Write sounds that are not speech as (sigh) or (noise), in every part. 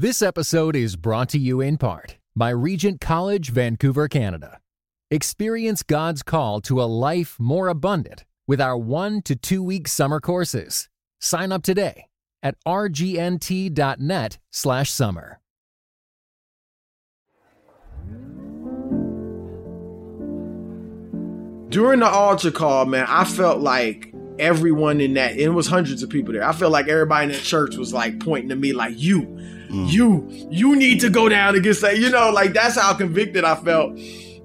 This episode is brought to you in part by Regent College, Vancouver, Canada. Experience God's call to a life more abundant with our one to two week summer courses. Sign up today at rgnt.net slash summer. During the altar call, man, I felt like everyone in that, it was hundreds of people there. I felt like everybody in that church was like pointing to me, like, you, mm. you, you need to go down and get saved. You know, like that's how convicted I felt.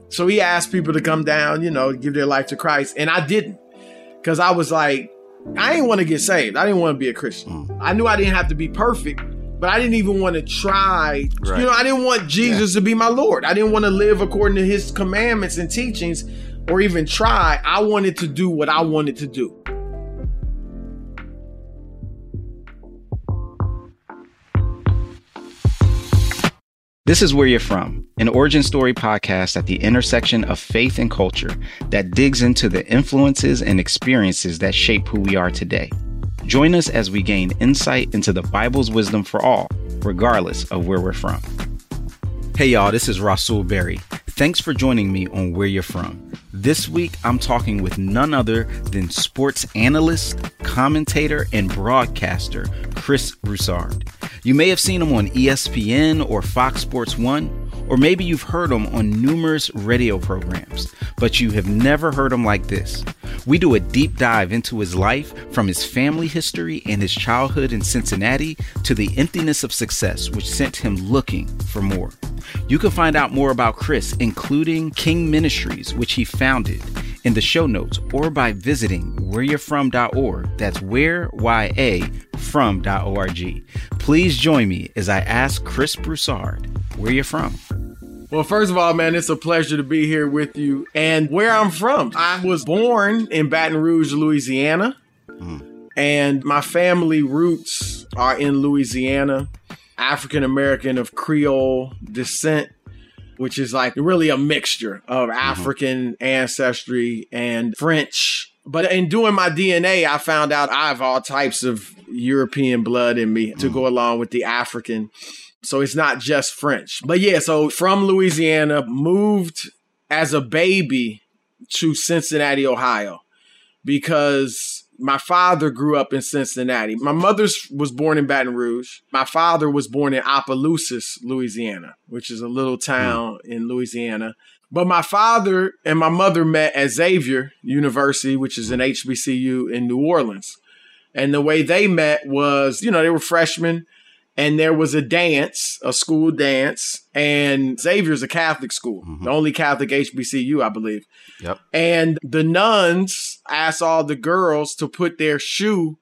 So he asked people to come down, you know, give their life to Christ. And I didn't. Cause I was like, I didn't want to get saved. I didn't want to be a Christian. Mm. I knew I didn't have to be perfect, but I didn't even want to try. Right. You know, I didn't want Jesus yeah. to be my Lord. I didn't want to live according to his commandments and teachings or even try. I wanted to do what I wanted to do. This is Where You're From, an origin story podcast at the intersection of faith and culture that digs into the influences and experiences that shape who we are today. Join us as we gain insight into the Bible's wisdom for all, regardless of where we're from. Hey, y'all, this is Rasool Berry. Thanks for joining me on Where You're From. This week, I'm talking with none other than sports analyst, commentator, and broadcaster Chris Broussard. You may have seen him on ESPN or Fox Sports 1, or maybe you've heard him on numerous radio programs, but you have never heard him like this. We do a deep dive into his life from his family history and his childhood in Cincinnati to the emptiness of success, which sent him looking for more. You can find out more about Chris, including King Ministries, which he founded, in the show notes or by visiting whereyou'refrom.org. That's where, Y-A, from.org. Please join me as I ask Chris Broussard where you're from. Well, first of all, man, it's a pleasure to be here with you. And where I'm from, I was born in Baton Rouge, Louisiana. Mm. And my family roots are in Louisiana, African American of Creole descent which is like really a mixture of mm-hmm. African mm-hmm. ancestry and French. But in doing my DNA, I found out I have all types of European blood in me to go along with the African. So it's not just French. But yeah, so from Louisiana, moved as a baby to Cincinnati, Ohio, because my father grew up in Cincinnati. My mother was born in Baton Rouge. My father was born in Opelousas, Louisiana, which is a little town mm. in Louisiana. But my father and my mother met at Xavier University, which is an HBCU in New Orleans. And the way they met was, you know, they were freshmen and there was a dance, a school dance, and Xavier's a Catholic school, mm-hmm. the only Catholic HBCU, I believe. Yep. And the nuns asked all the girls to put their shoe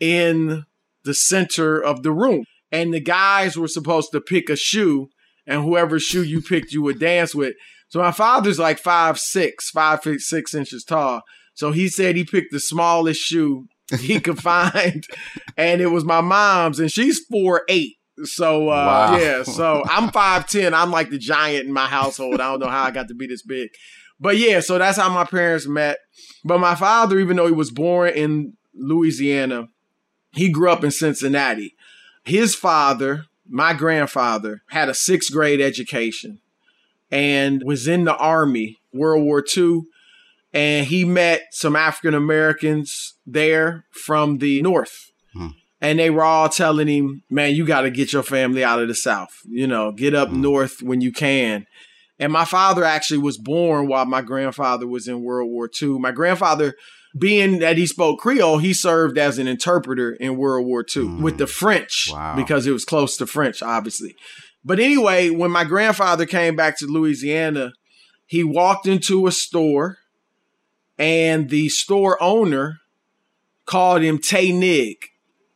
in the center of the room. And the guys were supposed to pick a shoe, and whoever shoe you picked, you would dance with. So my father's like five six, five feet six inches tall. So he said he picked the smallest shoe (laughs) he could find, and it was my mom's, and she's four eight. So uh, wow. yeah, so I'm five ten. I'm like the giant in my household. I don't know how I got to be this big, but yeah. So that's how my parents met. But my father, even though he was born in Louisiana, he grew up in Cincinnati. His father, my grandfather, had a sixth grade education and was in the army, World War II and he met some African Americans there from the North. Hmm. And they were all telling him, man, you got to get your family out of the South. You know, get up hmm. north when you can. And my father actually was born while my grandfather was in World War II. My grandfather, being that he spoke Creole, he served as an interpreter in World War II mm. with the French wow. because it was close to French, obviously. But anyway, when my grandfather came back to Louisiana, he walked into a store and the store owner called him Tay Nig,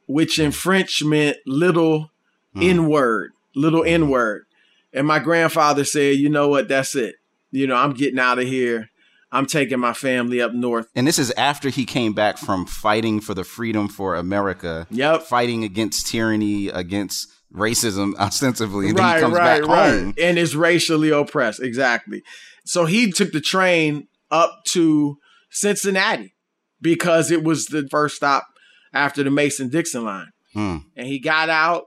which in French meant little mm. N word, little N word. And my grandfather said, you know what, that's it. You know, I'm getting out of here. I'm taking my family up north. And this is after he came back from fighting for the freedom for America. Yep. Fighting against tyranny, against racism (laughs) ostensibly. And right, then he comes right, back right. home. And is racially oppressed. Exactly. So he took the train up to Cincinnati because it was the first stop after the Mason Dixon line. Hmm. And he got out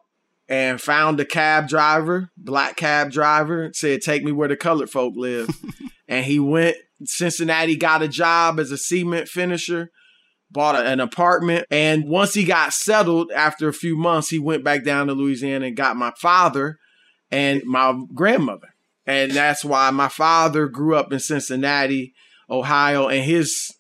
and found a cab driver, black cab driver, said, Take me where the colored folk live. (laughs) and he went, Cincinnati got a job as a cement finisher, bought a, an apartment. And once he got settled after a few months, he went back down to Louisiana and got my father and my grandmother. And that's why my father grew up in Cincinnati, Ohio, and his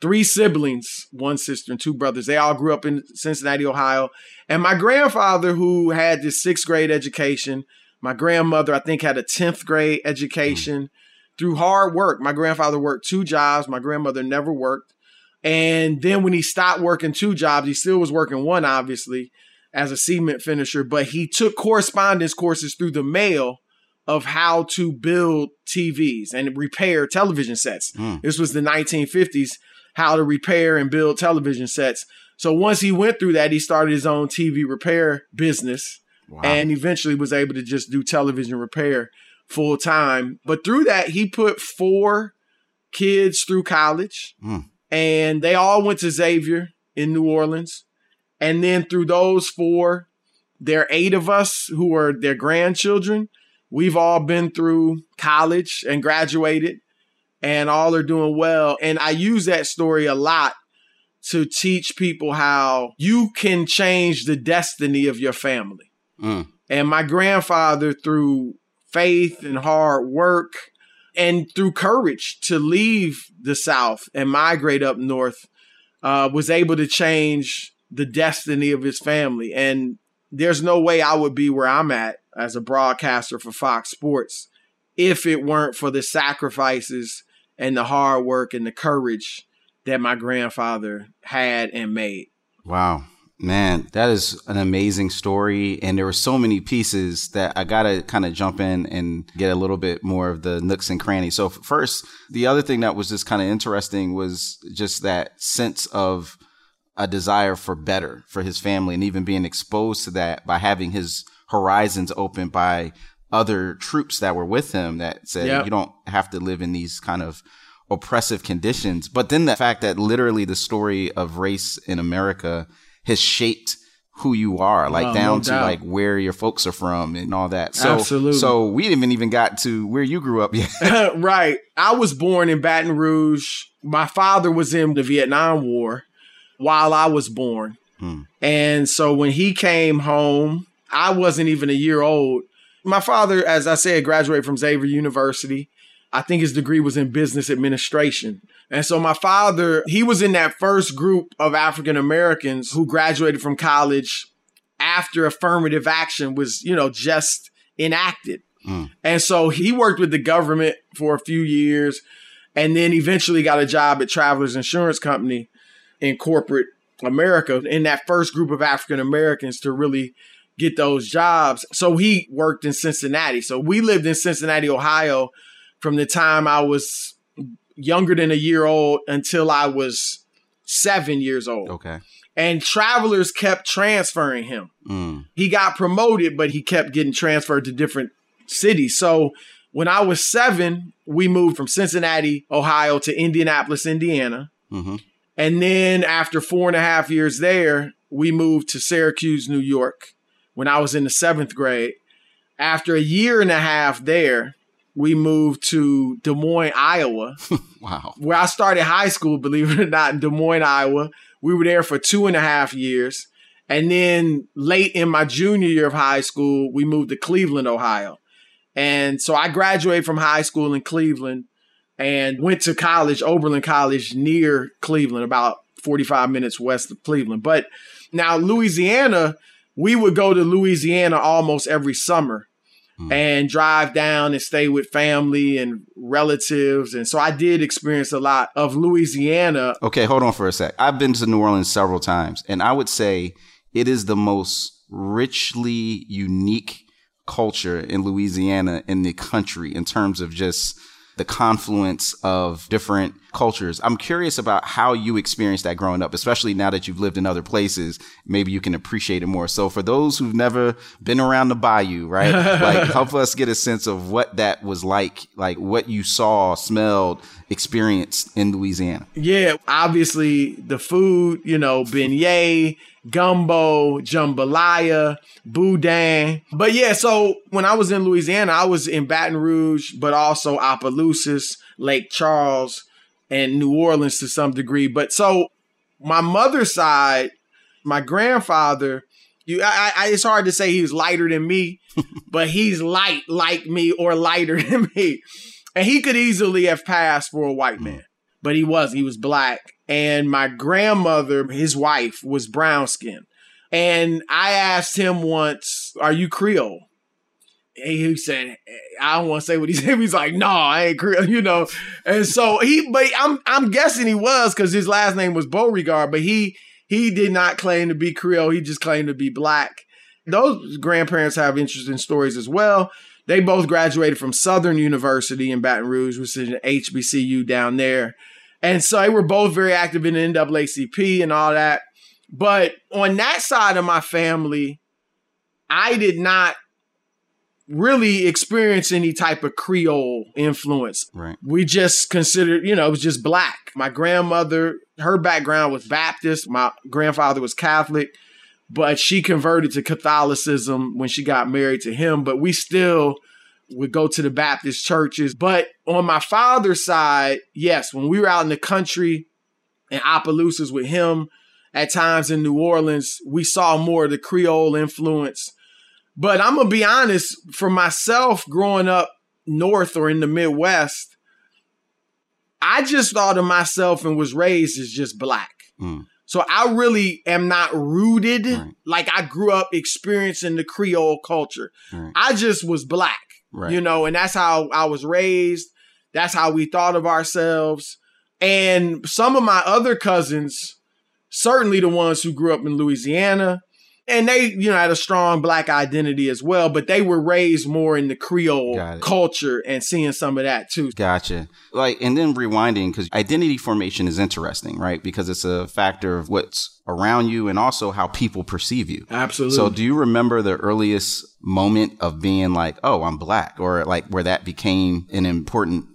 three siblings, one sister and two brothers. They all grew up in Cincinnati, Ohio. And my grandfather, who had this sixth grade education, my grandmother, I think, had a 10th grade education through hard work. My grandfather worked two jobs. My grandmother never worked. And then when he stopped working two jobs, he still was working one, obviously, as a cement finisher, but he took correspondence courses through the mail of how to build TVs and repair television sets. Mm. This was the 1950s how to repair and build television sets. So once he went through that, he started his own TV repair business wow. and eventually was able to just do television repair full time. But through that, he put four kids through college mm. and they all went to Xavier in New Orleans. And then through those four, there are eight of us who are their grandchildren. We've all been through college and graduated and all are doing well. And I use that story a lot to teach people how you can change the destiny of your family. Mm. And my grandfather, through faith and hard work and through courage to leave the South and migrate up north, uh, was able to change the destiny of his family. And there's no way I would be where I'm at as a broadcaster for Fox Sports if it weren't for the sacrifices and the hard work and the courage that my grandfather had and made. Wow. Man, that is an amazing story. And there were so many pieces that I got to kind of jump in and get a little bit more of the nooks and crannies. So, first, the other thing that was just kind of interesting was just that sense of a desire for better for his family and even being exposed to that by having his horizons open by other troops that were with him that said yep. you don't have to live in these kind of oppressive conditions. But then the fact that literally the story of race in America has shaped who you are, like oh, down no to doubt. like where your folks are from and all that. So, Absolutely. so we didn't even got to where you grew up yet. (laughs) right. I was born in Baton Rouge. My father was in the Vietnam War while I was born. Hmm. And so when he came home, I wasn't even a year old. My father, as I said, graduated from Xavier University. I think his degree was in business administration. And so my father, he was in that first group of African Americans who graduated from college after affirmative action was, you know, just enacted. Mm. And so he worked with the government for a few years and then eventually got a job at Travelers Insurance Company in corporate America in that first group of African Americans to really get those jobs. So he worked in Cincinnati. So we lived in Cincinnati, Ohio from the time I was younger than a year old until I was seven years old. Okay. And travelers kept transferring him. Mm. He got promoted, but he kept getting transferred to different cities. So when I was seven, we moved from Cincinnati, Ohio to Indianapolis, Indiana. Mm-hmm. And then after four and a half years there, we moved to Syracuse, New York when I was in the seventh grade. After a year and a half there, we moved to Des Moines, Iowa. (laughs) wow. Where I started high school, believe it or not, in Des Moines, Iowa. We were there for two and a half years. And then late in my junior year of high school, we moved to Cleveland, Ohio. And so I graduated from high school in Cleveland and went to college, Oberlin College near Cleveland, about 45 minutes west of Cleveland. But now, Louisiana, we would go to Louisiana almost every summer mm. and drive down and stay with family and relatives. And so I did experience a lot of Louisiana. Okay, hold on for a sec. I've been to New Orleans several times, and I would say it is the most richly unique culture in Louisiana in the country in terms of just the confluence of different cultures. I'm curious about how you experienced that growing up, especially now that you've lived in other places. Maybe you can appreciate it more. So for those who've never been around the bayou, right? (laughs) like help us get a sense of what that was like, like what you saw, smelled, experienced in Louisiana. Yeah, obviously the food, you know, beignet gumbo, jambalaya, boudin. But yeah, so when I was in Louisiana, I was in Baton Rouge, but also Opelousas, Lake Charles, and New Orleans to some degree. But so my mother's side, my grandfather, you, I, I, it's hard to say he was lighter than me, (laughs) but he's light like me or lighter (laughs) than me. And he could easily have passed for a white man, but he was. He was black. And my grandmother, his wife, was brown skinned. And I asked him once, Are you Creole? And he said, I don't want to say what he (laughs) said. He's like, no, I ain't Creole, (laughs) you know. And so he, but I'm I'm guessing he was because his last name was Beauregard, but he he did not claim to be Creole. He just claimed to be black. Those grandparents have interesting stories as well. They both graduated from Southern University in Baton Rouge, which is an HBCU down there. And so they were both very active in the NAACP and all that. But on that side of my family, I did not really experience any type of Creole influence. Right. We just considered, you know, it was just black. My grandmother, her background was Baptist. My grandfather was Catholic, but she converted to Catholicism when she got married to him. But we still would go to the Baptist churches. But on my father's side, yes, when we were out in the country in Opelousas with him, at times in New Orleans, we saw more of the Creole influence but I'm gonna be honest, for myself, growing up north or in the Midwest, I just thought of myself and was raised as just black. Mm. So I really am not rooted right. like I grew up experiencing the Creole culture. Right. I just was black, right. you know, and that's how I was raised. That's how we thought of ourselves. And some of my other cousins, certainly the ones who grew up in Louisiana, and they, you know, had a strong black identity as well, but they were raised more in the Creole culture and seeing some of that too. Gotcha. Like, and then rewinding because identity formation is interesting, right? Because it's a factor of what's around you and also how people perceive you. Absolutely. So, do you remember the earliest moment of being like, oh, I'm black, or like where that became an important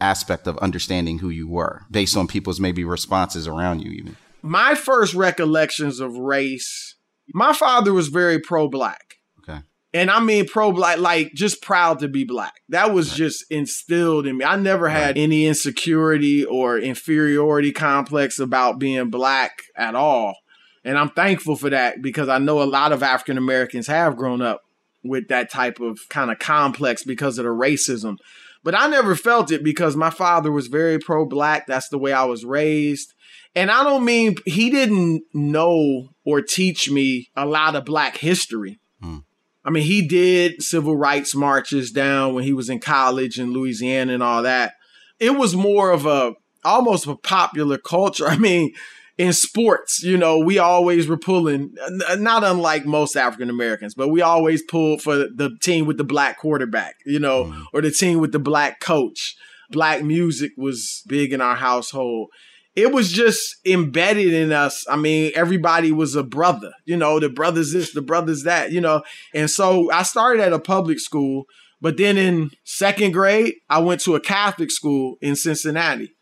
aspect of understanding who you were based on people's maybe responses around you, even? My first recollections of race my father was very pro black. Okay. And I mean pro black, like just proud to be black. That was right. just instilled in me. I never had right. any insecurity or inferiority complex about being black at all. And I'm thankful for that because I know a lot of African Americans have grown up with that type of kind of complex because of the racism. But I never felt it because my father was very pro black. That's the way I was raised. And I don't mean he didn't know or teach me a lot of black history. Hmm. I mean, he did civil rights marches down when he was in college in Louisiana and all that. It was more of a almost a popular culture. (laughs) I mean, in sports, you know, we always were pulling, not unlike most African Americans, but we always pulled for the team with the black quarterback, you know, mm. or the team with the black coach. Black music was big in our household it was just embedded in us. I mean, everybody was a brother, you know, the brothers this, the brothers that, you know. And so I started at a public school, but then in second grade, I went to a Catholic school in Cincinnati.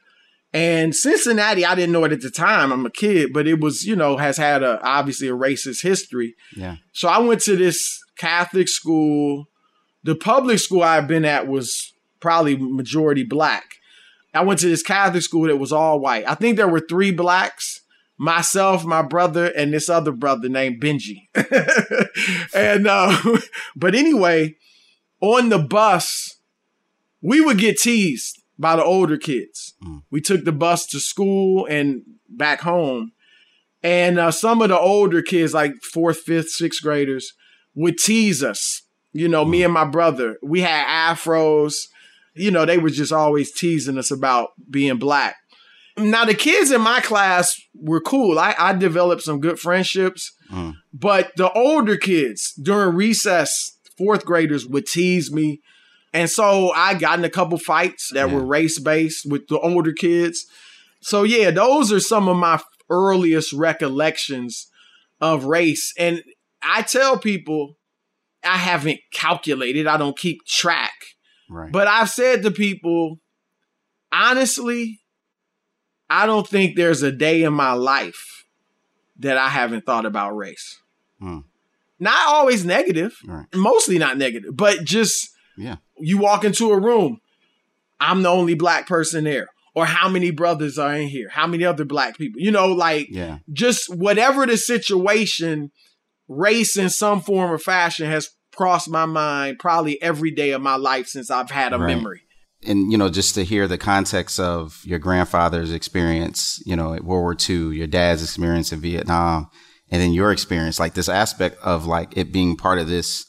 And Cincinnati, I didn't know it at the time. I'm a kid, but it was, you know, has had a obviously a racist history. Yeah. So I went to this Catholic school. The public school I've been at was probably majority black. I went to this Catholic school that was all white. I think there were three blacks, myself, my brother, and this other brother named Benji. (laughs) and uh, (laughs) but anyway, on the bus, we would get teased by the older kids. Mm. We took the bus to school and back home. And uh, some of the older kids, like fourth, fifth, sixth graders, would tease us. You know, mm. me and my brother. We had afros you know, they were just always teasing us about being black. Now the kids in my class were cool. I, I developed some good friendships, mm. but the older kids during recess, fourth graders would tease me. And so I got in a couple fights that yeah. were race based with the older kids. So yeah, those are some of my earliest recollections of race. And I tell people I haven't calculated, I don't keep track Right. But I've said to people, honestly, I don't think there's a day in my life that I haven't thought about race. Hmm. Not always negative, right. mostly not negative, but just yeah. You walk into a room, I'm the only black person there. Or how many brothers are in here? How many other black people? You know, like yeah. just whatever the situation, race in some form or fashion has crossed my mind probably every day of my life since I've had a right. memory. And, you know, just to hear the context of your grandfather's experience, you know, at World War II, your dad's experience in Vietnam, and then your experience, like this aspect of like it being part of this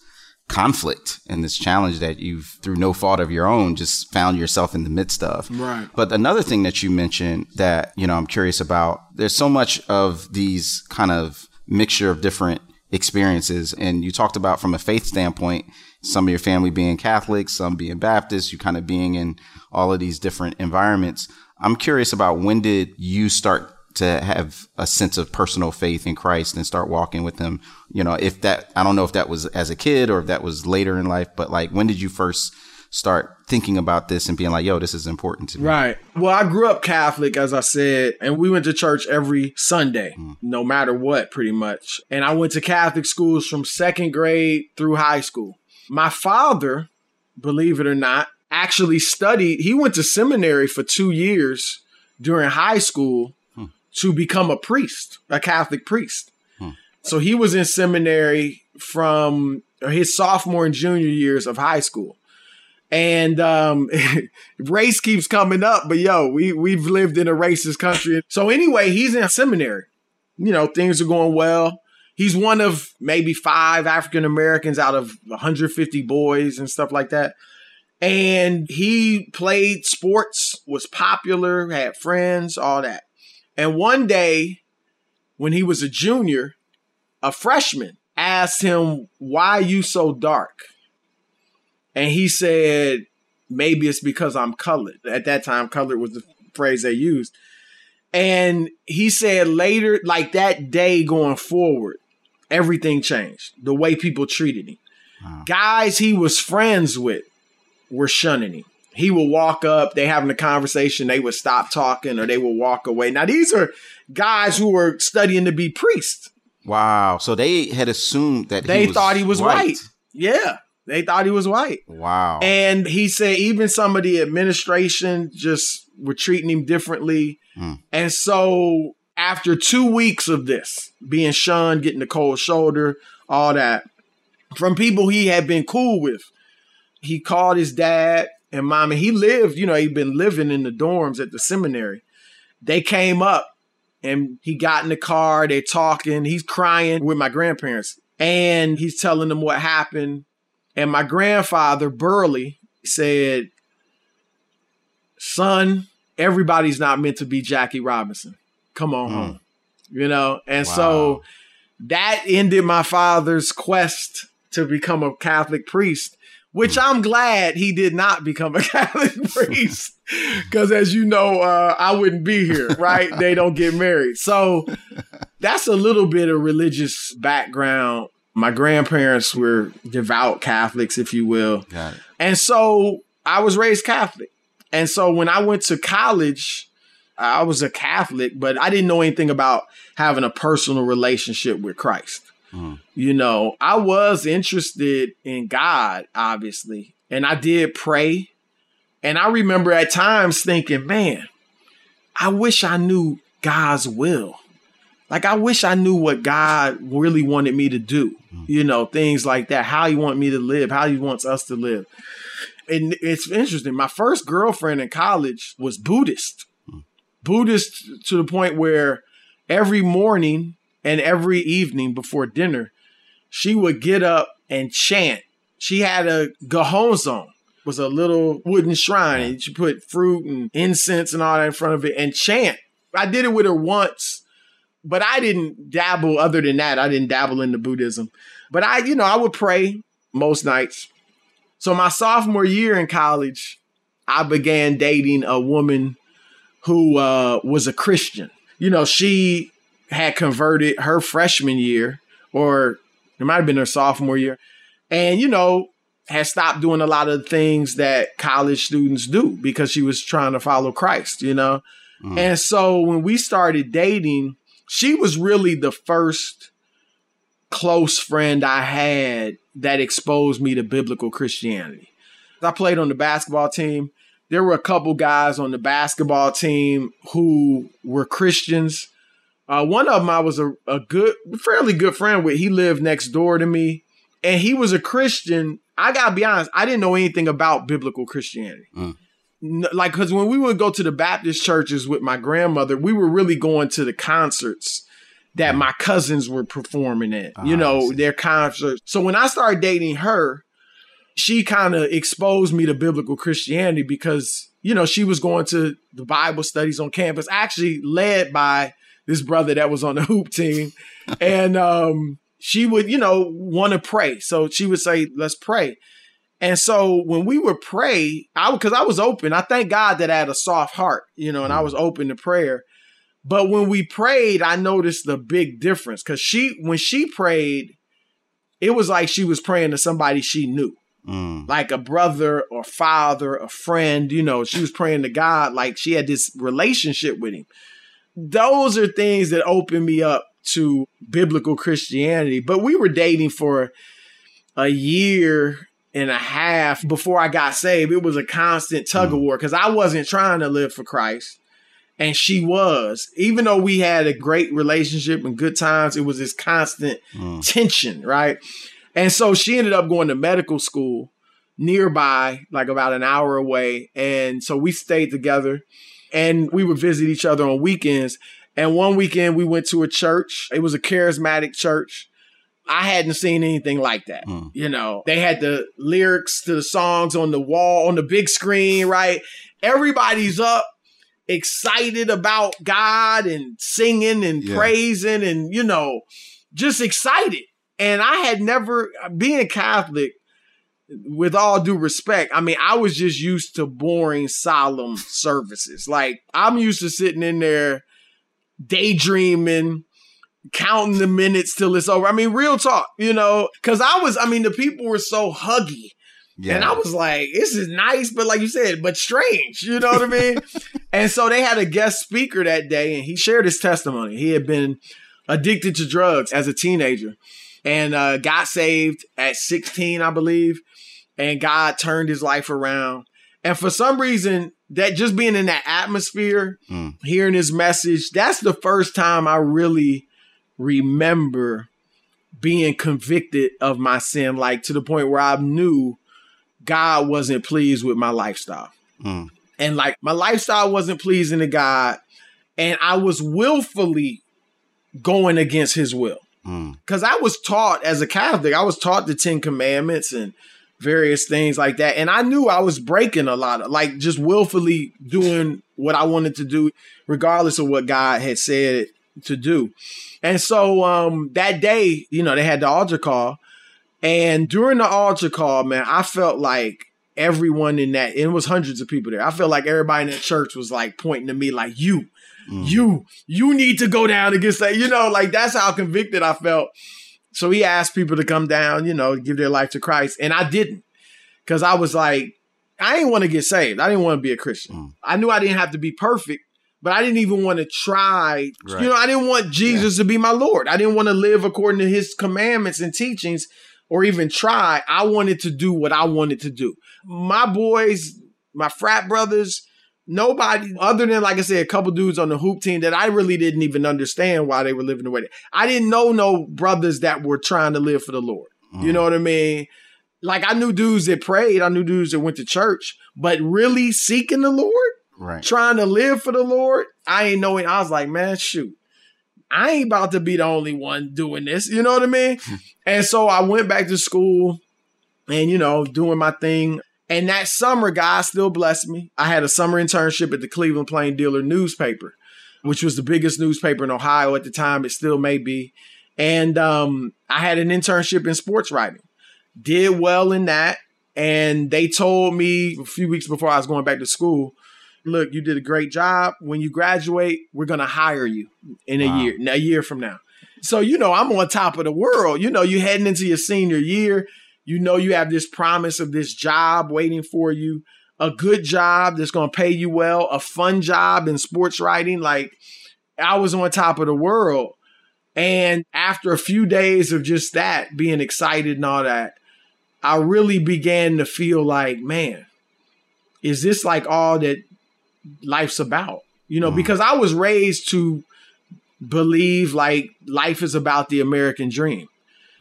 conflict and this challenge that you've through no fault of your own just found yourself in the midst of. Right. But another thing that you mentioned that, you know, I'm curious about, there's so much of these kind of mixture of different experiences and you talked about from a faith standpoint, some of your family being Catholic, some being Baptist, you kind of being in all of these different environments. I'm curious about when did you start to have a sense of personal faith in Christ and start walking with him. You know, if that, I don't know if that was as a kid or if that was later in life, but like, when did you first start thinking about this and being like, yo, this is important to me? Right. Well, I grew up Catholic, as I said, and we went to church every Sunday, mm. no matter what, pretty much. And I went to Catholic schools from second grade through high school. My father, believe it or not, actually studied, he went to seminary for two years during high school to become a priest, a Catholic priest. Hmm. So he was in seminary from his sophomore and junior years of high school. And um, (laughs) race keeps coming up, but yo, we we've lived in a racist country. So anyway, he's in seminary. You know, things are going well. He's one of maybe five African Americans out of 150 boys and stuff like that. And he played sports, was popular, had friends, all that. And one day, when he was a junior, a freshman asked him, Why are you so dark? And he said, Maybe it's because I'm colored. At that time, colored was the phrase they used. And he said later, like that day going forward, everything changed. The way people treated him. Wow. Guys he was friends with were shunning him he would walk up, they having a conversation, they would stop talking or they would walk away. Now these are guys who were studying to be priests. Wow. So they had assumed that they he thought he was white. white. Yeah. They thought he was white. Wow. And he said even some of the administration just were treating him differently. Hmm. And so after two weeks of this, being shunned, getting the cold shoulder, all that, from people he had been cool with, he called his dad and mommy, he lived, you know, he'd been living in the dorms at the seminary. They came up and he got in the car, they're talking, he's crying with my grandparents. And he's telling them what happened. And my grandfather, Burley, said, Son, everybody's not meant to be Jackie Robinson. Come on mm. home. You know? And wow. so that ended my father's quest to become a Catholic priest which I'm glad he did not become a (laughs) Catholic priest. Because as you know, uh, I wouldn't be here, right? they don't get married. So (laughs) that's a little bit of religious background. My grandparents were devout Catholics, if you will. And so I was raised Catholic. And so when I went to college, I was a Catholic, but I didn't know anything about having a personal relationship with Christ. Mm. You know, I was interested in God, obviously, and I did pray. And I remember at times thinking, man, I wish I knew God's will. Like, I wish I knew what God really wanted me to do. You know, things like that, how He want me to live, how He wants us to live. And it's interesting. My first girlfriend in college was Buddhist, mm. Buddhist to the point where every morning and every evening before dinner, she would get up and chant. She had a Gohonzon, was a little wooden shrine, and she put fruit and incense and all that in front of it and chant. I did it with her once, but I didn't dabble. Other than that, I didn't dabble into Buddhism. But I, you know, I would pray most nights. So my sophomore year in college, I began dating a woman who uh, was a Christian. You know, she had converted her freshman year, or it might have been her sophomore year, and you know, had stopped doing a lot of things that college students do because she was trying to follow Christ, you know. Mm. And so when we started dating, she was really the first close friend I had that exposed me to biblical Christianity. I played on the basketball team. There were a couple guys on the basketball team who were Christians. Uh, one of them I was a, a good, fairly good friend with. He lived next door to me, and he was a Christian. I gotta be honest, I didn't know anything about biblical Christianity. Mm. Like, because when we would go to the Baptist churches with my grandmother, we were really going to the concerts that my cousins were performing at, you ah, know, their concerts. So when I started dating her, she kind of exposed me to biblical Christianity because, you know, she was going to the Bible studies on campus, actually led by this brother that was on the (laughs) hoop team. and um, she would, you know, want to pray. So she would say, let's pray. And so when we would pray, I because I was open, I thank God that I had a soft heart, you know, and I mm. was open to prayer. But when we prayed, I noticed the big difference because she, when she prayed, it was like she was praying to somebody she knew, mm. like a brother or father, a friend. You know, she was praying to God like she had this relationship with Him. Those are things that opened me up to biblical Christianity. But we were dating for a year and a half before I got saved. It was a constant tug of mm. war because I wasn't trying to live for Christ and she was even though we had a great relationship and good times it was this constant mm. tension right and so she ended up going to medical school nearby like about an hour away and so we stayed together and we would visit each other on weekends and one weekend we went to a church it was a charismatic church I hadn't seen anything like that. Mm. You know, they had the lyrics to the songs on the wall, on the big screen, right? Everybody's up excited about God and singing and yeah. praising and, you know, just excited. And I had never, being Catholic, with all due respect, I mean, I was just used to boring, solemn services. Like, I'm used to sitting in there daydreaming, counting the minutes till it's over. I mean, real talk, you know, because I was, I mean, the people were so huggy yeah. And I was like, this is nice, but like you said, but strange. You know what I mean? (laughs) and so they had a guest speaker that day, and he shared his testimony. He had been addicted to drugs as a teenager and uh, got saved at 16, I believe. And God turned his life around. And for some reason, that just being in that atmosphere, mm. hearing his message, that's the first time I really remember being convicted of my sin, like to the point where I knew God wasn't pleased with my lifestyle. Mm. And like my lifestyle wasn't pleasing to God. And I was willfully going against his will. Because mm. I was taught as a Catholic, I was taught the Ten Commandments and various things like that. And I knew I was breaking a lot of like just willfully doing what I wanted to do, regardless of what God had said to do. And so um that day, you know, they had the altar call. And during the altar call, man, I felt like everyone in that, it was hundreds of people there. I felt like everybody in that church was like pointing to me, like, you, mm. you, you need to go down and get saved. You know, like that's how convicted I felt. So he asked people to come down, you know, give their life to Christ. And I didn't because I was like, I didn't want to get saved. I didn't want to be a Christian. Mm. I knew I didn't have to be perfect, but I didn't even want to try. Right. You know, I didn't want Jesus yeah. to be my Lord. I didn't want to live according to his commandments and teachings or even try. I wanted to do what I wanted to do. My boys, my frat brothers, nobody other than like I said, a couple dudes on the hoop team that I really didn't even understand why they were living the way they. I didn't know no brothers that were trying to live for the Lord. Mm. You know what I mean? Like I knew dudes that prayed, I knew dudes that went to church, but really seeking the Lord, right? Trying to live for the Lord, I ain't knowing. I was like, man, shoot. I ain't about to be the only one doing this. You know what I mean? (laughs) and so I went back to school and, you know, doing my thing. And that summer, God still blessed me. I had a summer internship at the Cleveland Plain Dealer newspaper, which was the biggest newspaper in Ohio at the time. It still may be. And um, I had an internship in sports writing. Did well in that. And they told me a few weeks before I was going back to school, look, you did a great job. When you graduate, we're going to hire you in a wow. year, a year from now. So, you know, I'm on top of the world. You know, you're heading into your senior year. You know, you have this promise of this job waiting for you, a good job that's going to pay you well, a fun job in sports writing. Like, I was on top of the world. And after a few days of just that, being excited and all that, I really began to feel like, man, is this like all that life's about? You know, mm. because I was raised to believe like life is about the American dream.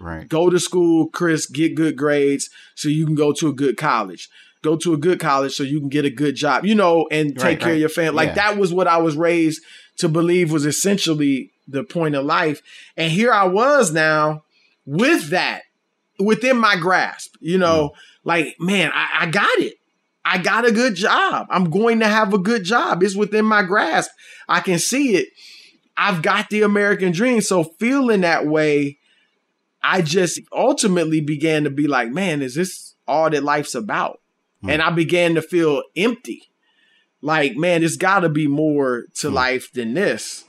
Right. Go to school, Chris, get good grades so you can go to a good college. Go to a good college so you can get a good job, you know, and take right, care right. of your family. Like yeah. that was what I was raised to believe was essentially the point of life. And here I was now with that within my grasp, you know, mm. like, man, I, I got it. I got a good job. I'm going to have a good job. It's within my grasp. I can see it. I've got the American dream. So feeling that way, I just ultimately began to be like, man, is this all that life's about? Mm. And I began to feel empty. Like, man, there's got to be more to mm. life than this.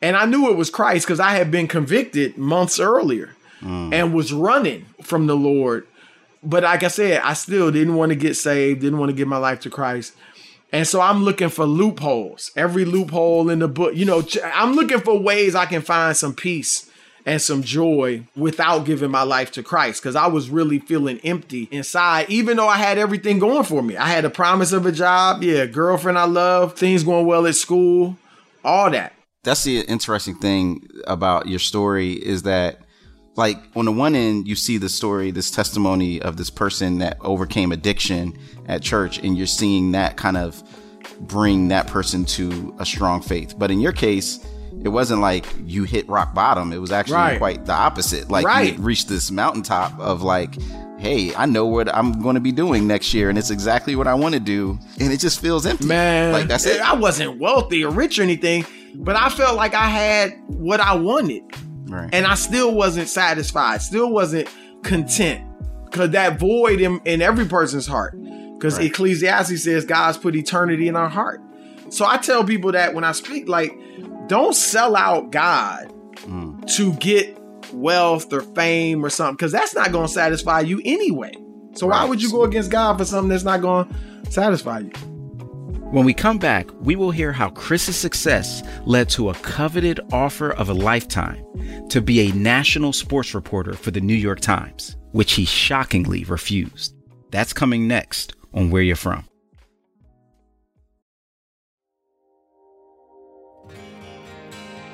And I knew it was Christ because I had been convicted months earlier mm. and was running from the Lord. But like I said, I still didn't want to get saved, didn't want to give my life to Christ. And so I'm looking for loopholes, every loophole in the book. You know, I'm looking for ways I can find some peace and some joy without giving my life to Christ because I was really feeling empty inside, even though I had everything going for me. I had a promise of a job, yeah, girlfriend I love, things going well at school, all that. That's the interesting thing about your story is that like on the one end you see the story this testimony of this person that overcame addiction at church and you're seeing that kind of bring that person to a strong faith. But in your case it wasn't like you hit rock bottom. It was actually right. quite the opposite. Like right. you reached this mountaintop of like hey i know what i'm going to be doing next year and it's exactly what i want to do and it just feels empty. Man. Like that's it. I wasn't wealthy or rich or anything but i felt like i had what i wanted Right. And I still wasn't satisfied, still wasn't content. Cause that void in, in every person's heart. Because right. Ecclesiastes says God's put eternity in our heart. So I tell people that when I speak, like, don't sell out God mm. to get wealth or fame or something, because that's not going to satisfy you anyway. So right. why would you go against God for something that's not going to satisfy you? When we come back, we will hear how Chris's success led to a coveted offer of a lifetime to be a national sports reporter for the New York Times, which he shockingly refused. That's coming next on Where You're From.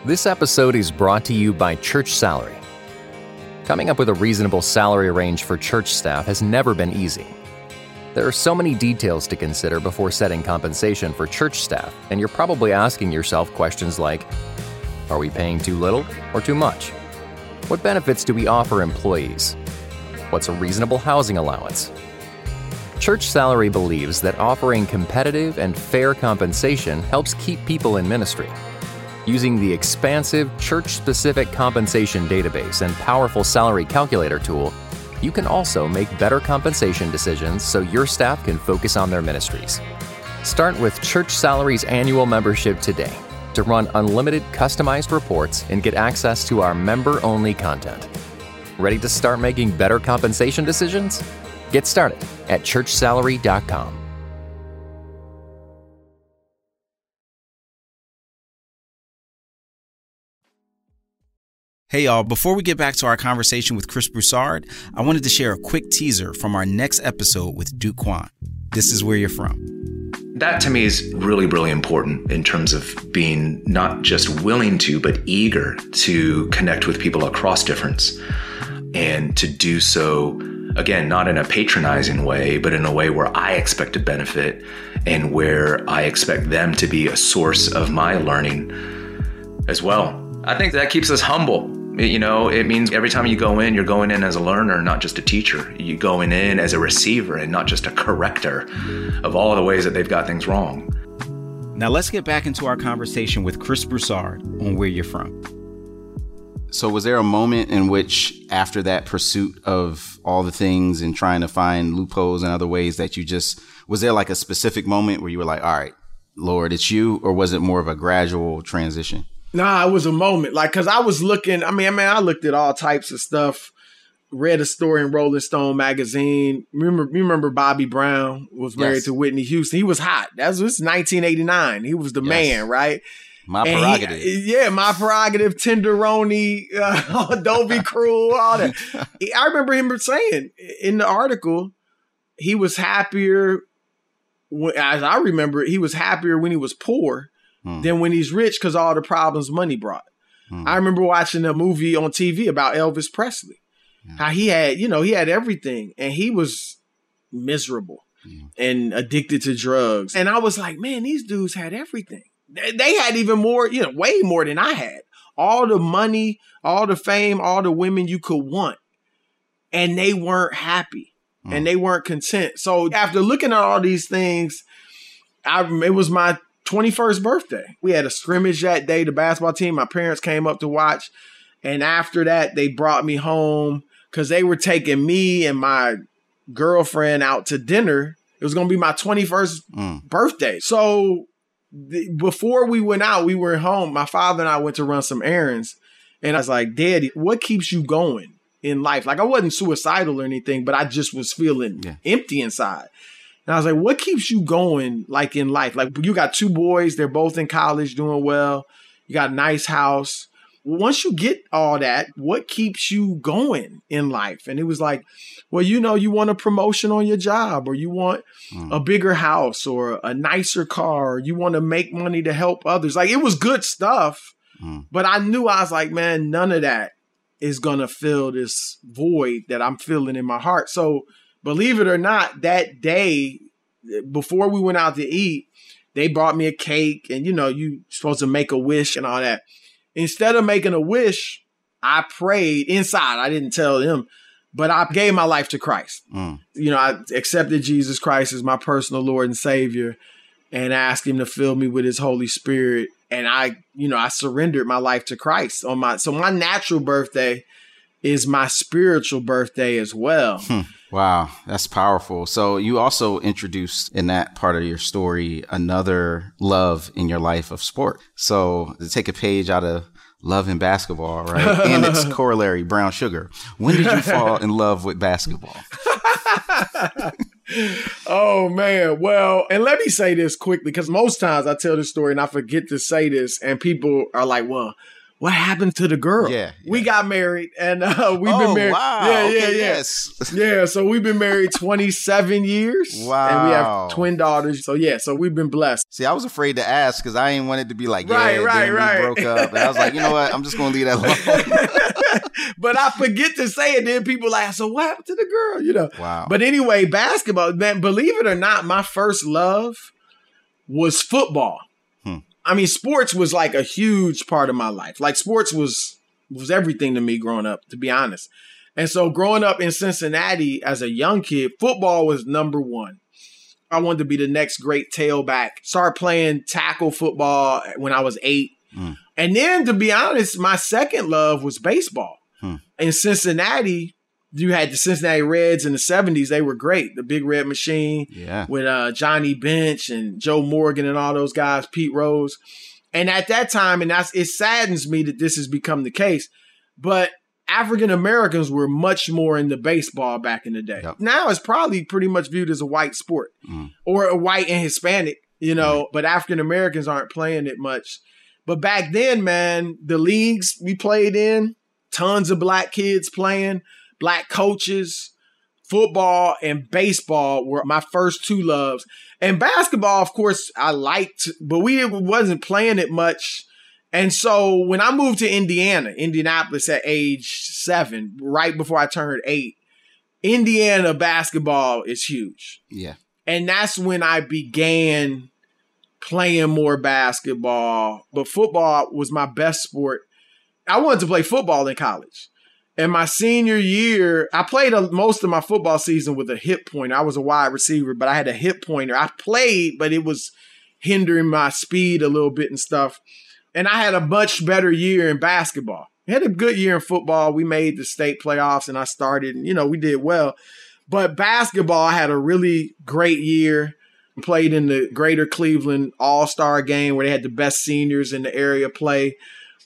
This episode is brought to you by Church Salary. Coming up with a reasonable salary range for church staff has never been easy. There are so many details to consider before setting compensation for church staff, and you're probably asking yourself questions like Are we paying too little or too much? What benefits do we offer employees? What's a reasonable housing allowance? Church Salary believes that offering competitive and fair compensation helps keep people in ministry. Using the expansive church specific compensation database and powerful salary calculator tool, you can also make better compensation decisions so your staff can focus on their ministries. Start with Church Salary's annual membership today to run unlimited customized reports and get access to our member only content. Ready to start making better compensation decisions? Get started at churchsalary.com. Hey, y'all, before we get back to our conversation with Chris Broussard, I wanted to share a quick teaser from our next episode with Duke Kwon. This is where you're from. That to me is really, really important in terms of being not just willing to, but eager to connect with people across difference and to do so, again, not in a patronizing way, but in a way where I expect to benefit and where I expect them to be a source of my learning as well. I think that keeps us humble you know, it means every time you go in, you're going in as a learner, not just a teacher. You're going in as a receiver and not just a corrector of all the ways that they've got things wrong. Now let's get back into our conversation with Chris Broussard on where you're from. So, was there a moment in which, after that pursuit of all the things and trying to find loopholes and other ways, that you just was there like a specific moment where you were like, "All right, Lord, it's you," or was it more of a gradual transition? Nah, it was a moment. Like, cause I was looking, I mean, I mean, I looked at all types of stuff, read a story in Rolling Stone magazine. Remember, remember Bobby Brown was married yes. to Whitney Houston. He was hot. That was, was 1989. He was the yes. man, right? My And prerogative. he- yeah, my prerogative, tenderoni, uh, (laughs) don't be cruel, all that. (laughs) I remember him saying in the article, he was happier. When, as I remember, it, he was happier when he was poor Hmm. than when he's rich because all the problems money brought. Hmm. I remember watching a movie on TV about Elvis Presley. How he had, you know, he had everything and he was miserable Yeah. and addicted to drugs. And I was like, man, these dudes had everything. They, they had even more, you know, way more than I had. All the money, all the fame, all the women you could want. And they weren't happy Mm. and they weren't content. So after looking at all these things, I it was my 21st birthday. We had a scrimmage that day, the basketball team. My parents came up to watch. And after that, they brought me home because they were taking me and my girlfriend out to dinner. It was going to be my 21st Mm. birthday. So the, before we went out, we were home. My father and I went to run some errands. And I was like, Daddy, what keeps you going in life? Like, I wasn't suicidal or anything, but I just was feeling Yeah. empty inside. And I was like, what keeps you going like in life? Like, you got two boys, they're both in college doing well. You got a nice house. Once you get all that, what keeps you going in life? And it was like, well, you know, you want a promotion on your job or you want Mm. a bigger house or a nicer car or you want to make money to help others. Like it was good stuff, Mm. but I knew I was like, man, none of that is going to fill this void that I'm feeling in my heart. So believe it or not, that day before we went out to eat, they brought me a cake and you know, you supposed to make a wish and all that. Instead of making a wish, I prayed inside. I didn't tell them, but I gave my life to Christ Mm. you know, I accepted Jesus Christ as my personal Lord and Savior and asked him to fill me with his Holy Spirit. And I, you know, I surrendered my life to Christ on my so my natural birthday is my spiritual birthday as well. Hmm. Wow, that's powerful. So you also introduced in that part of your story another love in your life of sport. So to take a page out of love and basketball, right? (laughs) And its corollary, brown sugar. When did you fall in love with basketball? (laughs) oh man. Well, and let me say this quickly because most times I tell this story and I forget to say this, and people are like, well, what happened to the girl? Yeah, We got married and uh, (laughs) we've oh, been married. wow. Yeah, yeah, Okay, yeah. Yes. (laughs) Yeah, so we've been married 27 years. Wow, And we have twin daughters. So yeah, so we've been blessed. See, I was afraid to ask because I ain't wanted to be like, yeah, Right, right, right. broke up. And I was like, you know what? I'm just going to leave that alone. (laughs) but I forget to say it. Then people like, so what happened to the girl? You know. wow. But anyway, basketball, man, believe it or not, my first love was football. I mean, sports was like a huge part of my life. Like sports was was everything to me growing up, to be honest. And so growing up in Cincinnati as a young kid, football was number one. I wanted to be the next great tailback. Started playing tackle football when I was eight. Mm. And then to be honest, my second love was baseball. Hmm. In Cincinnati, you had the Cincinnati Reds in the 70s. They were great. The Big Red Machine yeah. with uh, Johnny Bench and Joe Morgan and all those guys, Pete Rose. And at that time, and that's it saddens me that this has become the case, but African Americans were much more into baseball back in the day. Yep. Now it's probably pretty much viewed as a white sport Mm. or a white and Hispanic, you know, but African Americans aren't playing it much. But back then, man, the leagues we played in, tons of black kids playing, black coaches, football and baseball were my first two loves. And basketball, of course, I liked, but we wasn't playing it much. And so when I moved to Indiana, Indianapolis at age seven, right before I turned eight, Indiana basketball is huge. Yeah. And that's when I began playing more basketball. But football was my best sport. I wanted to play football in college. And my senior year, I played a, most of my football season with a hip pointer. I was a wide receiver, but I had a hip pointer. I played, but it was hindering my speed a little bit and stuff. And I had a much better year in basketball. I had a good year in football. We made the state playoffs and I started, and you know, we did well. But basketball, I had a really great year. Played in the Greater Cleveland All Star game where they had the best seniors in the area play,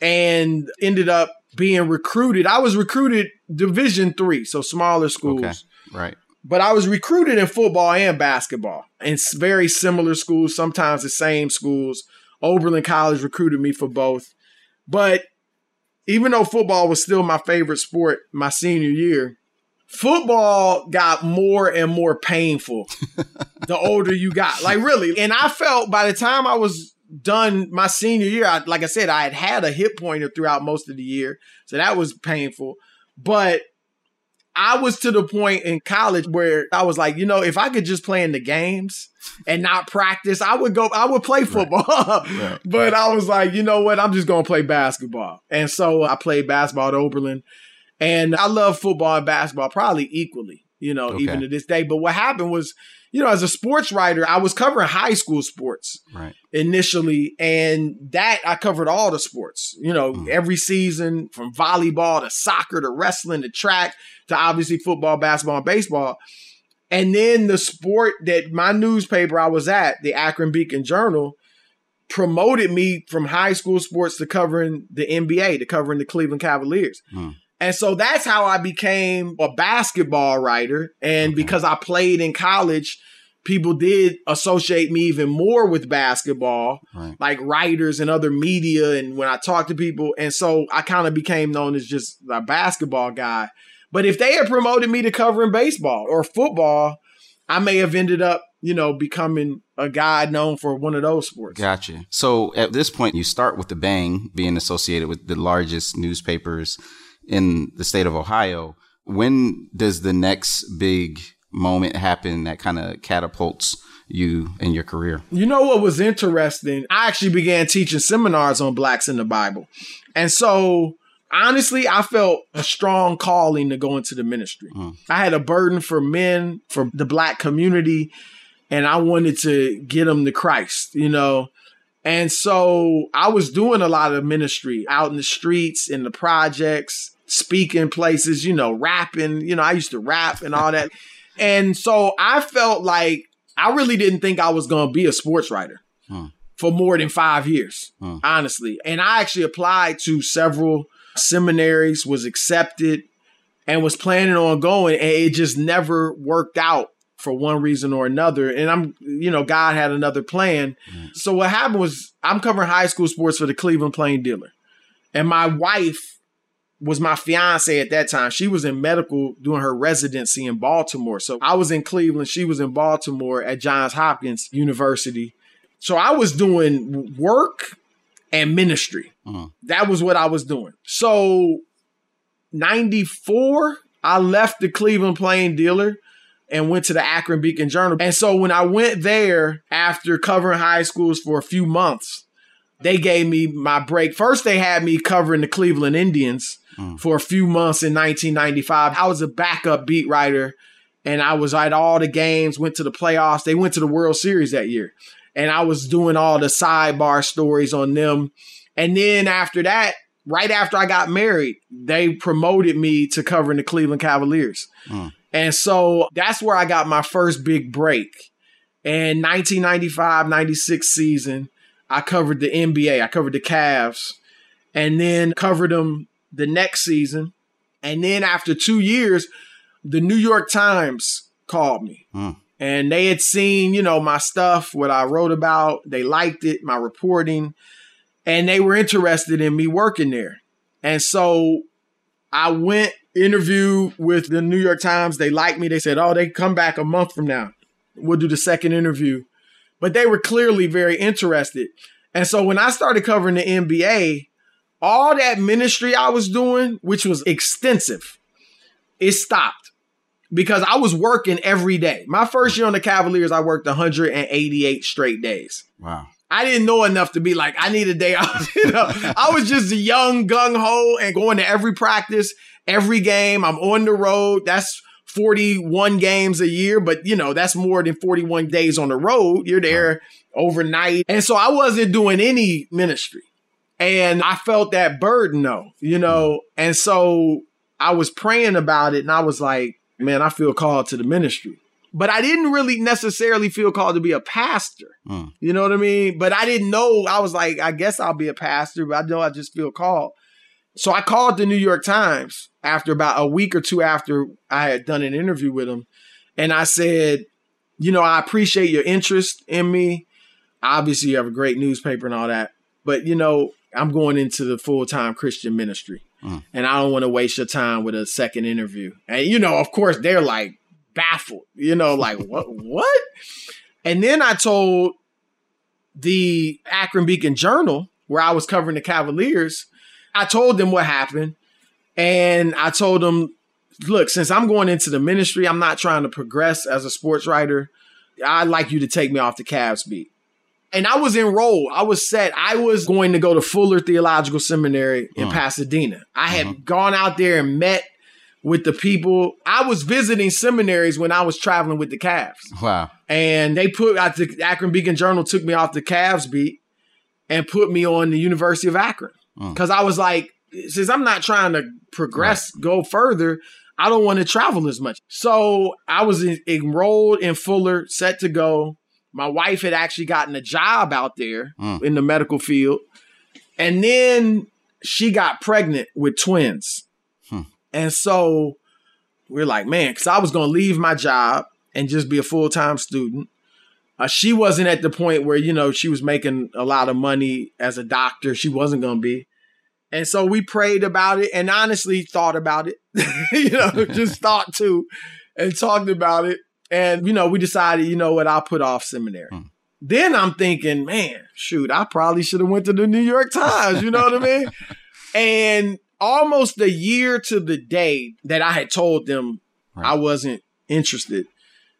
and ended up being recruited. I was recruited Division three, so smaller schools. Okay. Right. But I was recruited in football and basketball in very similar schools, sometimes the same schools, Oberlin College recruited me for both. But even though football was still my favorite sport my senior year, football got more and more painful (laughs) the older you got. Like really. And I felt by the time I was done my senior year, I, like I said, I had had a hip pointer throughout most of the year. So that was painful. But I was to the point in college where I was like, you know, if I could just play in the games and not practice, I would go, I would play football. Right. (laughs) Right. but I was like, you know what? I'm just going to play basketball. And so I played basketball at Oberlin. And I love football and basketball probably equally, you know, okay. even to this day. But what happened was, you know, as a sports writer, I was covering high school sports right. initially, and that I covered all the sports. You know, mm. every season from volleyball to soccer to wrestling to track to obviously football, basketball, and baseball. And then the sport that my newspaper I was at, the Akron Beacon Journal, promoted me from high school sports to covering the NBA, to covering the Cleveland Cavaliers. Mm. And so that's how I became a basketball writer. And because I played in college, people did associate me even more with basketball, right. like writers and other media. And when I talked to people, and so I kind of became known as just a basketball guy. But if they had promoted me to covering baseball or football, I may have ended up, you know, becoming a guy known for one of those sports. Gotcha. So at this point, you start with the bang being associated with the largest newspapers in the state of Ohio. When does the next big moment happen that kind of catapults you in your career? You know what was interesting? I actually began teaching seminars on blacks in the Bible. And so honestly, I felt a strong calling to go into the ministry. Mm. I had a burden for men, for the black community, and I wanted to get them to Christ, you know. And so I was doing a lot of ministry out in the streets, in the projects, speaking places, you know, rapping. You know, I used to rap and all that. and so I felt like I really didn't think I was going to be a sports writer hmm. for more than five years, hmm. honestly. And I actually applied to several seminaries, was accepted, and was planning on going, and it just never worked out for one reason or another. And I'm, you know, God had another plan. So what happened was I'm covering high school sports for the Cleveland Plain Dealer. And my wife was my fiance at that time. She was in medical doing her residency in Baltimore. So I was in Cleveland. She was in Baltimore at Johns Hopkins University. So I was doing work and ministry. Uh-huh. That was what I was doing. So 94, I left the Cleveland Plain Dealer and went to the Akron Beacon Journal. And so when I went there after covering high schools for a few months, they gave me my break. First, they had me covering the Cleveland Indians mm. for a few months in 1995. I was a backup beat writer and I was at all the games, went to the playoffs. They went to the World Series that year. And I was doing all the sidebar stories on them. And then after that, right after I got married, they promoted me to covering the Cleveland Cavaliers. Mm. And so that's where I got my first big break. And 1995 96 season, I covered the NBA, I covered the Cavs, and then covered them the next season. And then after two years, the New York Times called me. Hmm. And they had seen, you know, my stuff, what I wrote about. They liked it, my reporting, and they were interested in me working there. And so I went interview with the New York Times. They liked me. They said, "Oh, they come back a month from now. We'll do the second interview." But they were clearly very interested. And so when I started covering the NBA, all that ministry I was doing, which was extensive, it stopped because I was working every day. My first year on the Cavaliers, I worked 188 straight days. Wow. I didn't know enough to be like, I need a day (laughs) off. you know, I was just a young gung ho and going to every practice, every game. I'm on the road. That's 41 games a year, but you know, that's more than 41 days on the road. You're there overnight. And so I wasn't doing any ministry. And I felt that burden though, you know, and so I was praying about it and I was like, man, I feel called to the ministry. But I didn't really necessarily feel called to be a pastor. Mm. You know what I mean? But I didn't know. I was like, I guess I'll be a pastor, but I know I just feel called. So I called the New York Times after about a week or two after I had done an interview with them. And I said, you know, I appreciate your interest in me. obviously you have a great newspaper and all that, but you know, I'm going into the full time Christian ministry. Mm. And I don't want to waste your time with a second interview. And you know, of course, they're like baffled, you know, like (laughs) what what? And then I told the Akron Beacon Journal, where I was covering the Cavaliers, I told them what happened. And I told them, look, since I'm going into the ministry, I'm not trying to progress as a sports writer. I'd like you to take me off the Cavs beat. And I was enrolled. I was set. I was going to go to Fuller Theological Seminary in mm. Pasadena. I had mm-hmm. gone out there and met with the people. I was visiting seminaries when I was traveling with the Cavs. Wow. And they put out the Akron Beacon Journal took me off the Cavs beat and put me on the University of Akron. Because mm. I was like, since I'm not trying to progress, right. go further, I don't want to travel as much. So I was enrolled in Fuller, set to go. My wife had actually gotten a job out there mm. in the medical field. And then she got pregnant with twins. Hmm. And so we're like, man, because I was going to leave my job and just be a full time student. Uh, she wasn't at the point where, you know, she was making a lot of money as a doctor. She wasn't going to be. And so we prayed about it and honestly thought about it, (laughs) you know, just (laughs) thought to and talked about it. And, you know, we decided, you know what, I'll put off seminary. Hmm. Then I'm thinking, man, shoot, I probably should have went to the New York Times, you know what I mean? (laughs) And almost a year to the day that I had told them right. I wasn't interested,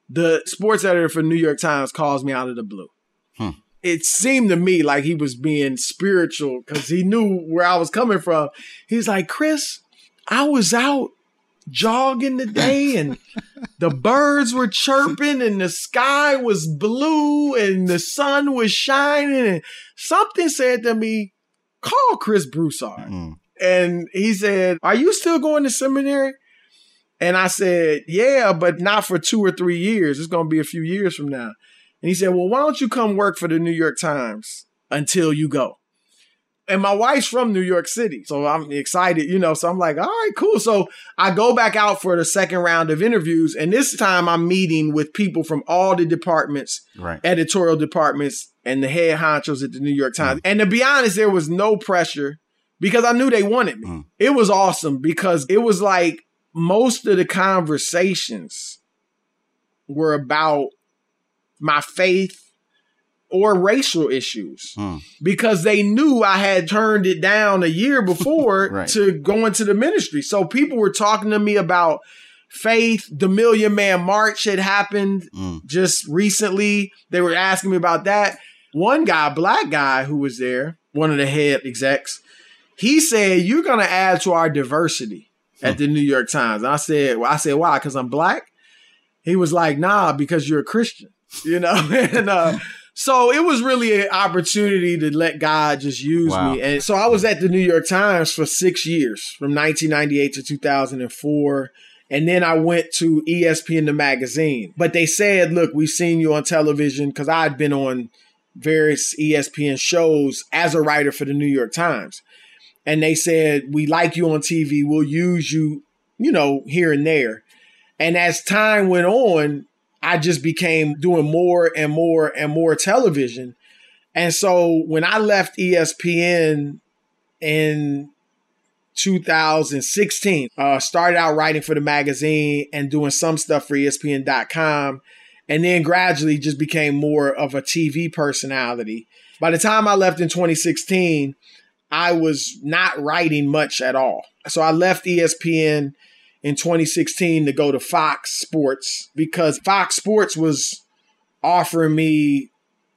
the sports editor for New York Times calls me out of the blue. Hmm. It seemed to me like he was being spiritual because he knew where I was coming from. He's like, Chris, I was out jogging today and the birds were chirping and the sky was blue and the sun was shining and something said to me, call Chris Broussard. Mm. And he said, are you still going to seminary? And I said, yeah, but not for two or three years. It's going to be a few years from now. And he said, well, why don't you come work for the New York Times until you go? And my wife's from New York City. So I'm excited, you know. So I'm like, all right, cool. So I go back out for the second round of interviews. And this time I'm meeting with people from all the departments, right. editorial departments, and the head honchos at the New York Times. Mm. And to be honest, there was no pressure because I knew they wanted me. Mm. It was awesome because it was like most of the conversations were about my faith or racial issues hmm. because they knew I had turned it down a year (laughs) before right. to go into the ministry. So people were talking to me about faith. The Million Man March had happened hmm. just recently. They were asking me about that. One guy, black guy who was there, one of the head execs, he said, You're gonna add to our diversity at hmm. the New York Times. And I said, well, I said, why? Because I'm black? He was like, nah, because you're a Christian. You know? (laughs) and uh so it was really an opportunity to let God just use wow. me. And so I was at the New York Times for six years, from 1998 to 2004. And then I went to ESPN, the magazine. But they said, look, we've seen you on television because I'd been on various ESPN shows as a writer for the New York Times. And they said, we like you on TV. We'll use you, you know, here and there. And as time went on, I just became doing more and more and more television. And so when I left ESPN in 2016, uh, started out writing for the magazine and doing some stuff for ESPN.com, and then gradually just became more of a TV personality. By the time I left in 2016, I was not writing much at all. So I left ESPN in 2016 to go to Fox Sports because Fox Sports was offering me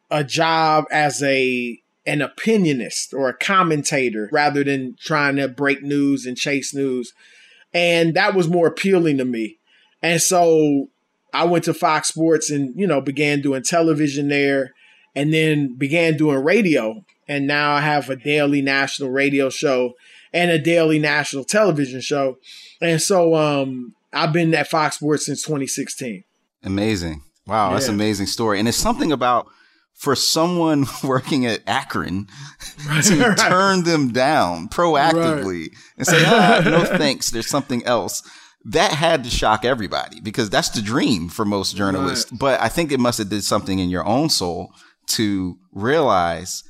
a job as a an opinionist or a commentator rather than trying to break news and chase news. And that was more appealing to me. And so I went to Fox Sports and, you know, began doing television there and then began doing radio. And now I have a daily national radio show and a daily national television show. And so um, I've been at Fox Sports since 2016. Amazing. Wow, yeah. that's an amazing story. And it's something about for someone (laughs) working at Akron right, to right. turn them down proactively right. and say, ah, (laughs) no thanks, there's something else. That had to shock everybody because that's the dream for most journalists. But I think it must have did something in your own soul to realize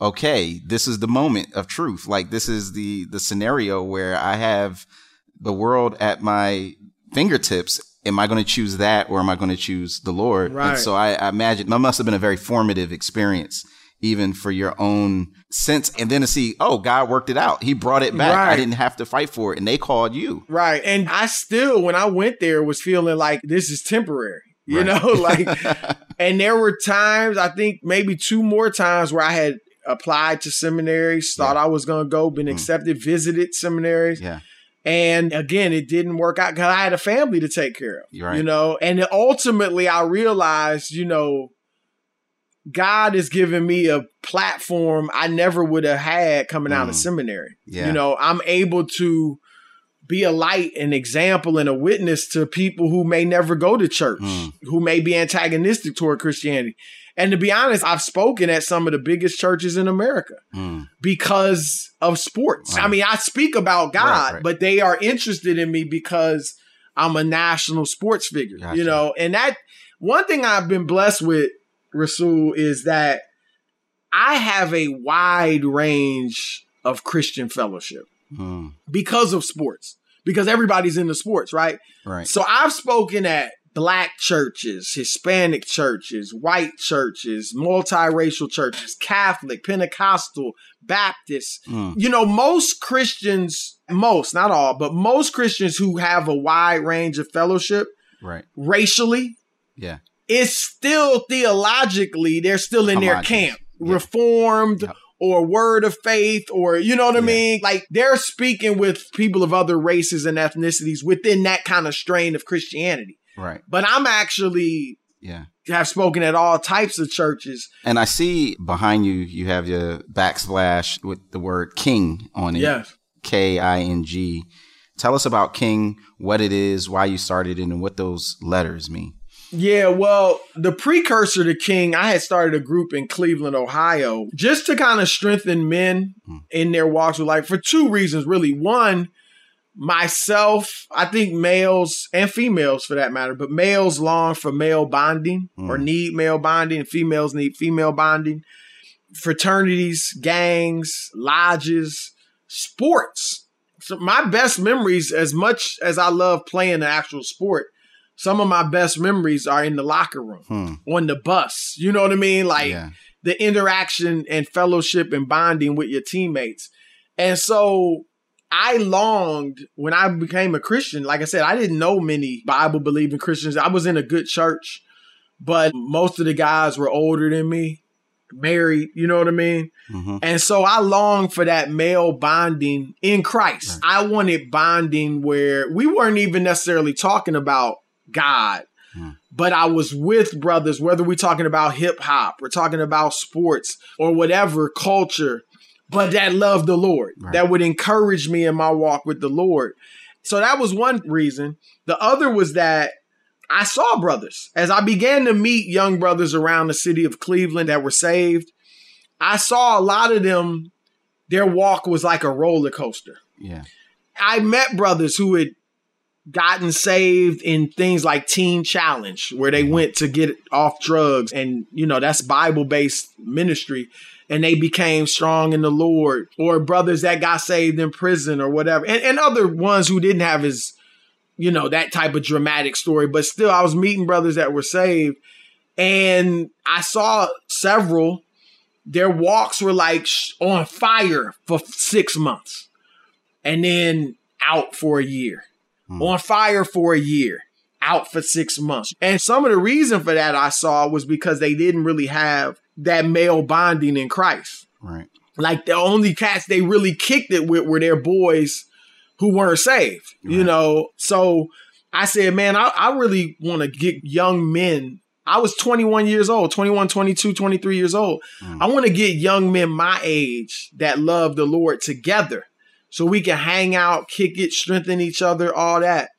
okay, this is the moment of truth. Like this is the the scenario where I have the world at my fingertips. Am I going to choose that or am I going to choose the Lord? Right. And so I, I imagine that must have been a very formative experience, even for your own sense. And then to see, oh, God worked it out. He brought it back. I didn't have to fight for it. And they called you. Right. And I still, when I went there, was feeling like this is temporary. You Right. know, (laughs) like, (laughs) and there were times, I think maybe two more times where I had applied to seminaries, thought I was going to go, been Mm. accepted, visited seminaries. yeah. And again, it didn't work out because I had a family to take care of. Right. You know, and ultimately I realized, you know, God has given me a platform I never would have had coming out of Mm. seminary. Yeah. You know, I'm able to be a light, an example, and a witness to people who may never go to church, Mm. who may be antagonistic toward Christianity. And to be honest, I've spoken at some of the biggest churches in America Mm. because of sports. Right. I mean, I speak about God, Right, right. but they are interested in me because I'm a national sports figure, Gotcha. you know. And that one thing I've been blessed with, Rasool, is that I have a wide range of Christian fellowship Mm. because of sports, because everybody's into sports, right? Right. So I've spoken at black churches, Hispanic churches, white churches, multiracial churches, Catholic, Pentecostal, Baptist. Mm. You know, most Christians, most, not all, but most Christians who have a wide range of fellowship Right. racially, Yeah. it's still theologically, they're still in their camp, Yeah. reformed or word of faith, or you know what I Yeah. mean? Like they're speaking with people of other races and ethnicities within that kind of strain of Christianity. Right. But I'm actually Yeah. have spoken at all types of churches. And I see behind you, you have your backsplash with the word king on it. Yes. K I N G. Tell us about King, what it is, why you started it, and what those letters mean. Yeah, well, the precursor to King, I had started a group in Cleveland, Ohio, just to kind of strengthen men Hmm. in their walks with life for two reasons, really. One, myself, I think males and females for that matter, but males long for male bonding or Hmm. need male bonding, and females need female bonding. Fraternities, gangs, lodges, sports. So my best memories, as much as I love playing the actual sport, some of my best memories are in the locker room, Hmm. on the bus. You know what I mean? Like yeah. the interaction and fellowship and bonding with your teammates. And so I longed when I became a Christian. Like I said, I didn't know many Bible believing Christians. I was in a good church, but most of the guys were older than me, married. You know what I mean? hmm And so I longed for that male bonding in Christ. I wanted bonding where we weren't even necessarily talking about God, Hmm. but I was with brothers, whether we're talking about hip hop, we're talking about sports or whatever culture, but that loved the Lord, Right. that would encourage me in my walk with the Lord. So that was one reason. The other was that I saw brothers as I began to meet young brothers around the city of Cleveland that were saved. I saw a lot of them, their walk was like a roller coaster. Yeah. I met brothers who had gotten saved in things like Teen Challenge, where they mm-hmm. went to get off drugs. And, you know, that's Bible based ministry. And they became strong in the Lord, or brothers that got saved in prison or whatever. And, and other ones who didn't have as, you know, that type of dramatic story. But still, I was meeting brothers that were saved. And I saw several, their walks were like on fire for six months and then out for a year, hmm. on fire for a year, out for six months. And some of the reason for that I saw was because they didn't really have that male bonding in Christ. Right. Like the only cats they really kicked it with were their boys who weren't saved, you know? So I said, man, I, I really want to get young men. I was 21 years old, 21, 22, 23 years old. Mm. I want to get young men my age that love the Lord together so we can hang out, kick it, strengthen each other, all that.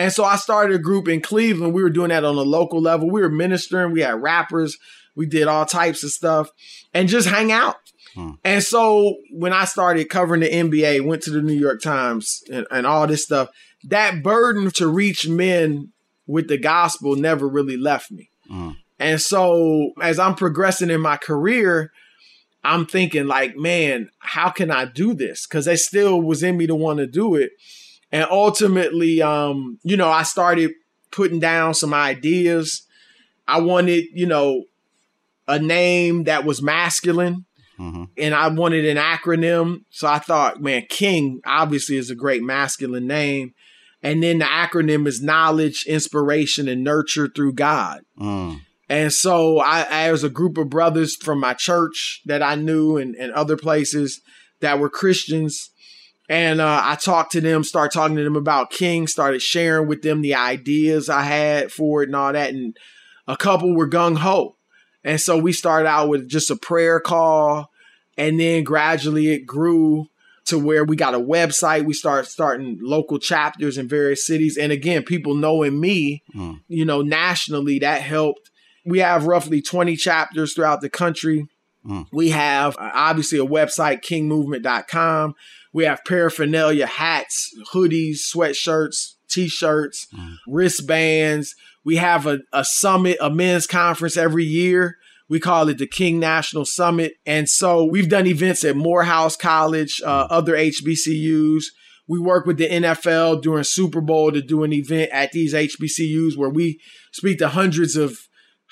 And so I started a group in Cleveland. We were doing that on a local level. We were ministering, we had rappers, we did all types of stuff and just hang out. Hmm. And so when I started covering the NBA, went to the New York Times and, and all this stuff, that burden to reach men with the gospel never really left me. Mm. And so as I'm progressing in my career, I'm thinking like, man, how can I do this? Cause it still was in me to want to do it. And ultimately, um, you know, I started putting down some ideas. I wanted, you know, a name that was masculine. Mm-hmm. And I wanted an acronym. So I thought, man, King obviously is a great masculine name. And then the acronym is knowledge, inspiration, and nurture through God. Mm. And so I, I was a group of brothers from my church that I knew and, and other places that were Christians. And uh, I talked to them, started talking to them about King, started sharing with them the ideas I had for it and all that. And a couple were gung ho. And so we started out with just a prayer call. And then gradually it grew to where we got a website. We start starting local chapters in various cities. And again, people knowing me, mm. you know, nationally, that helped we have roughly 20 chapters throughout the country. Mm. We have uh, obviously a website, kingmovement.com. We have paraphernalia, hats, hoodies, sweatshirts, t shirts, mm. wristbands. We have a, a summit, a men's conference every year. We call it the King National Summit. And so we've done events at Morehouse College, uh, mm. other HBCUs. We work with the NFL during Super Bowl to do an event at these HBCUs where we speak to hundreds of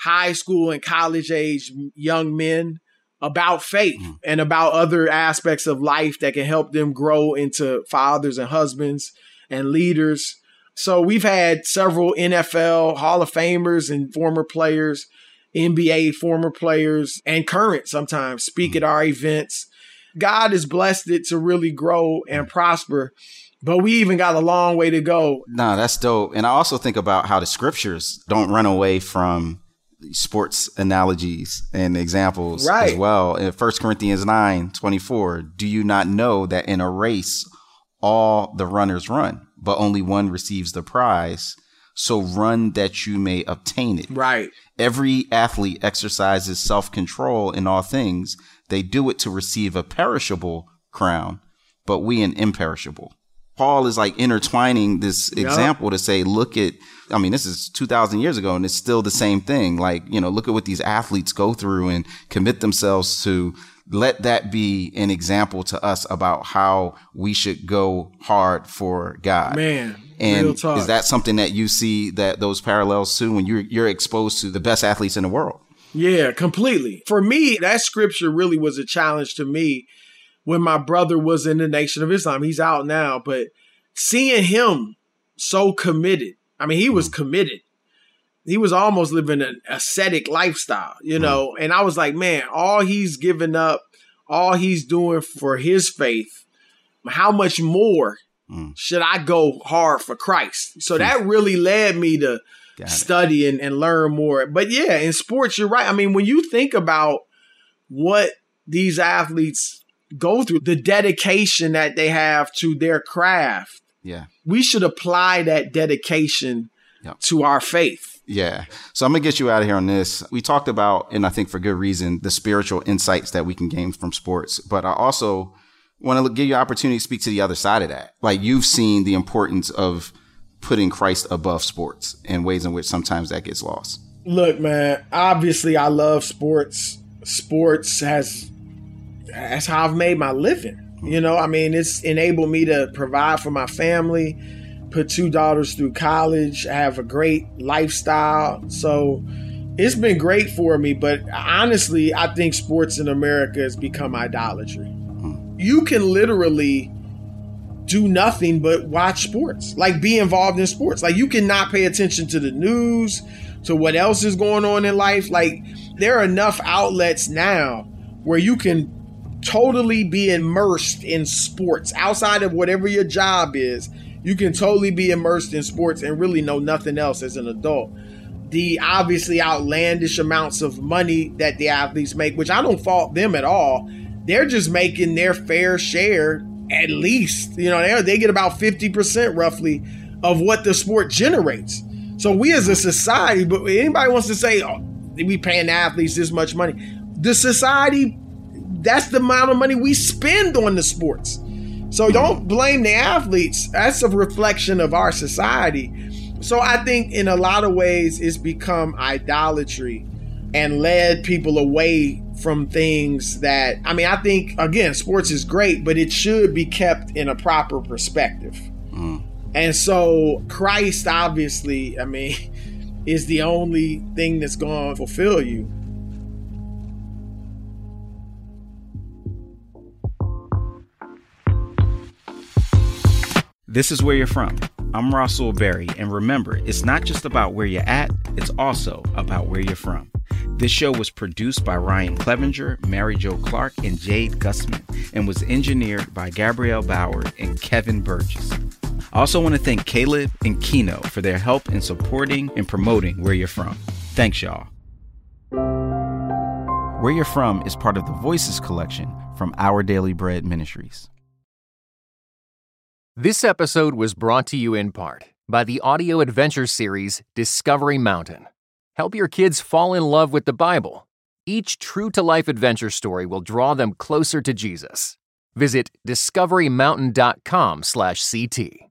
high school and college age young men about faith mm. and about other aspects of life that can help them grow into fathers and husbands and leaders. So we've had several NFL Hall of Famers and former players, NBA former players, and current sometimes speak mm. at our events. God has blessed it to really grow and mm. prosper. But we even got a long way to go. Nah, that's dope. And I also think about how the scriptures don't run away from sports analogies and examples right. as well. In 1 Corinthians 9 24, do you not know that in a race, all the runners run, but only one receives the prize? So run that you may obtain it. Right. Every athlete exercises self control in all things. They do it to receive a perishable crown, but we an imperishable. Paul is like intertwining this example to say, look at, I mean, this is 2000 years ago and it's still the same thing. Like, you know, look at what these athletes go through and commit themselves to. Let that be an example to us about how we should go hard for God. Man. And is that something that you see that those parallels to when you're you're exposed to the best athletes in the world? Yeah, completely. For me, that scripture really was a challenge to me when my brother was in the Nation of Islam. He's out now, but seeing him so committed, I mean, he was mm. committed. He was almost living an ascetic lifestyle, you mm. know, and I was like, man, all he's given up, all he's doing for his faith, how much more mm. should I go hard for Christ? So that really led me to study and, and learn more. But yeah, in sports, you're right. I mean, when you think about what these athletes go through, the dedication that they have to their craft. Yeah. We should apply that dedication yep. to our faith. Yeah. So I'm going to get you out of here on this. We talked about, and I think for good reason, the spiritual insights that we can gain from sports. But I also want to give you an opportunity to speak to the other side of that. Like you've seen the importance of putting Christ above sports and ways in which sometimes that gets lost. Look, man, obviously I love sports. Sports has that's how I've made my living. You know, I mean, it's enabled me to provide for my family, put two daughters through college, have a great lifestyle. So it's been great for me. But honestly, I think sports in America has become idolatry. Hmm. You can literally do nothing but watch sports, like be involved in sports. Like you cannot pay attention to the news, to what else is going on in life. Like there are enough outlets now where you can totally be immersed in sports outside of whatever your job is. You can totally be immersed in sports and really know nothing else as an adult. The obviously outlandish amounts of money that the athletes make, which I don't fault them at all. They're just making their fair share, at least. You know, they, they get about 50% roughly of what the sport generates. So we as a society, but anybody wants to say, oh, we paying athletes this much money. The society that's the amount of money we spend on the sports. So don't blame the athletes. That's a reflection of our society. So I think in a lot of ways it's become idolatry. and led people away from things that I mean, I think again, sports is great, but it should be kept in a proper perspective. Mm. And so Christ obviously, I mean, (laughs) is the only thing that's going to fulfill you. This is where you're from. I'm Rasool Berry, and remember, it's not just about where you're at, it's also about where you're from. This show was produced by Ryan Clevenger, Mary Jo Clark, and Jade Gussman, and was engineered by Gabrielle Bauer and Kevin Burgess. I also want to thank Caleb and Kino for their help in supporting and promoting Where You're From. Thanks, y'all. Where You're From is part of the Voices collection from Our Daily Bread Ministries. This episode was brought to you in part by the audio adventure series Discovery Mountain. Help your kids fall in love with the Bible. Each true to life adventure story will draw them closer to Jesus. Visit discoverymountain.com/ct.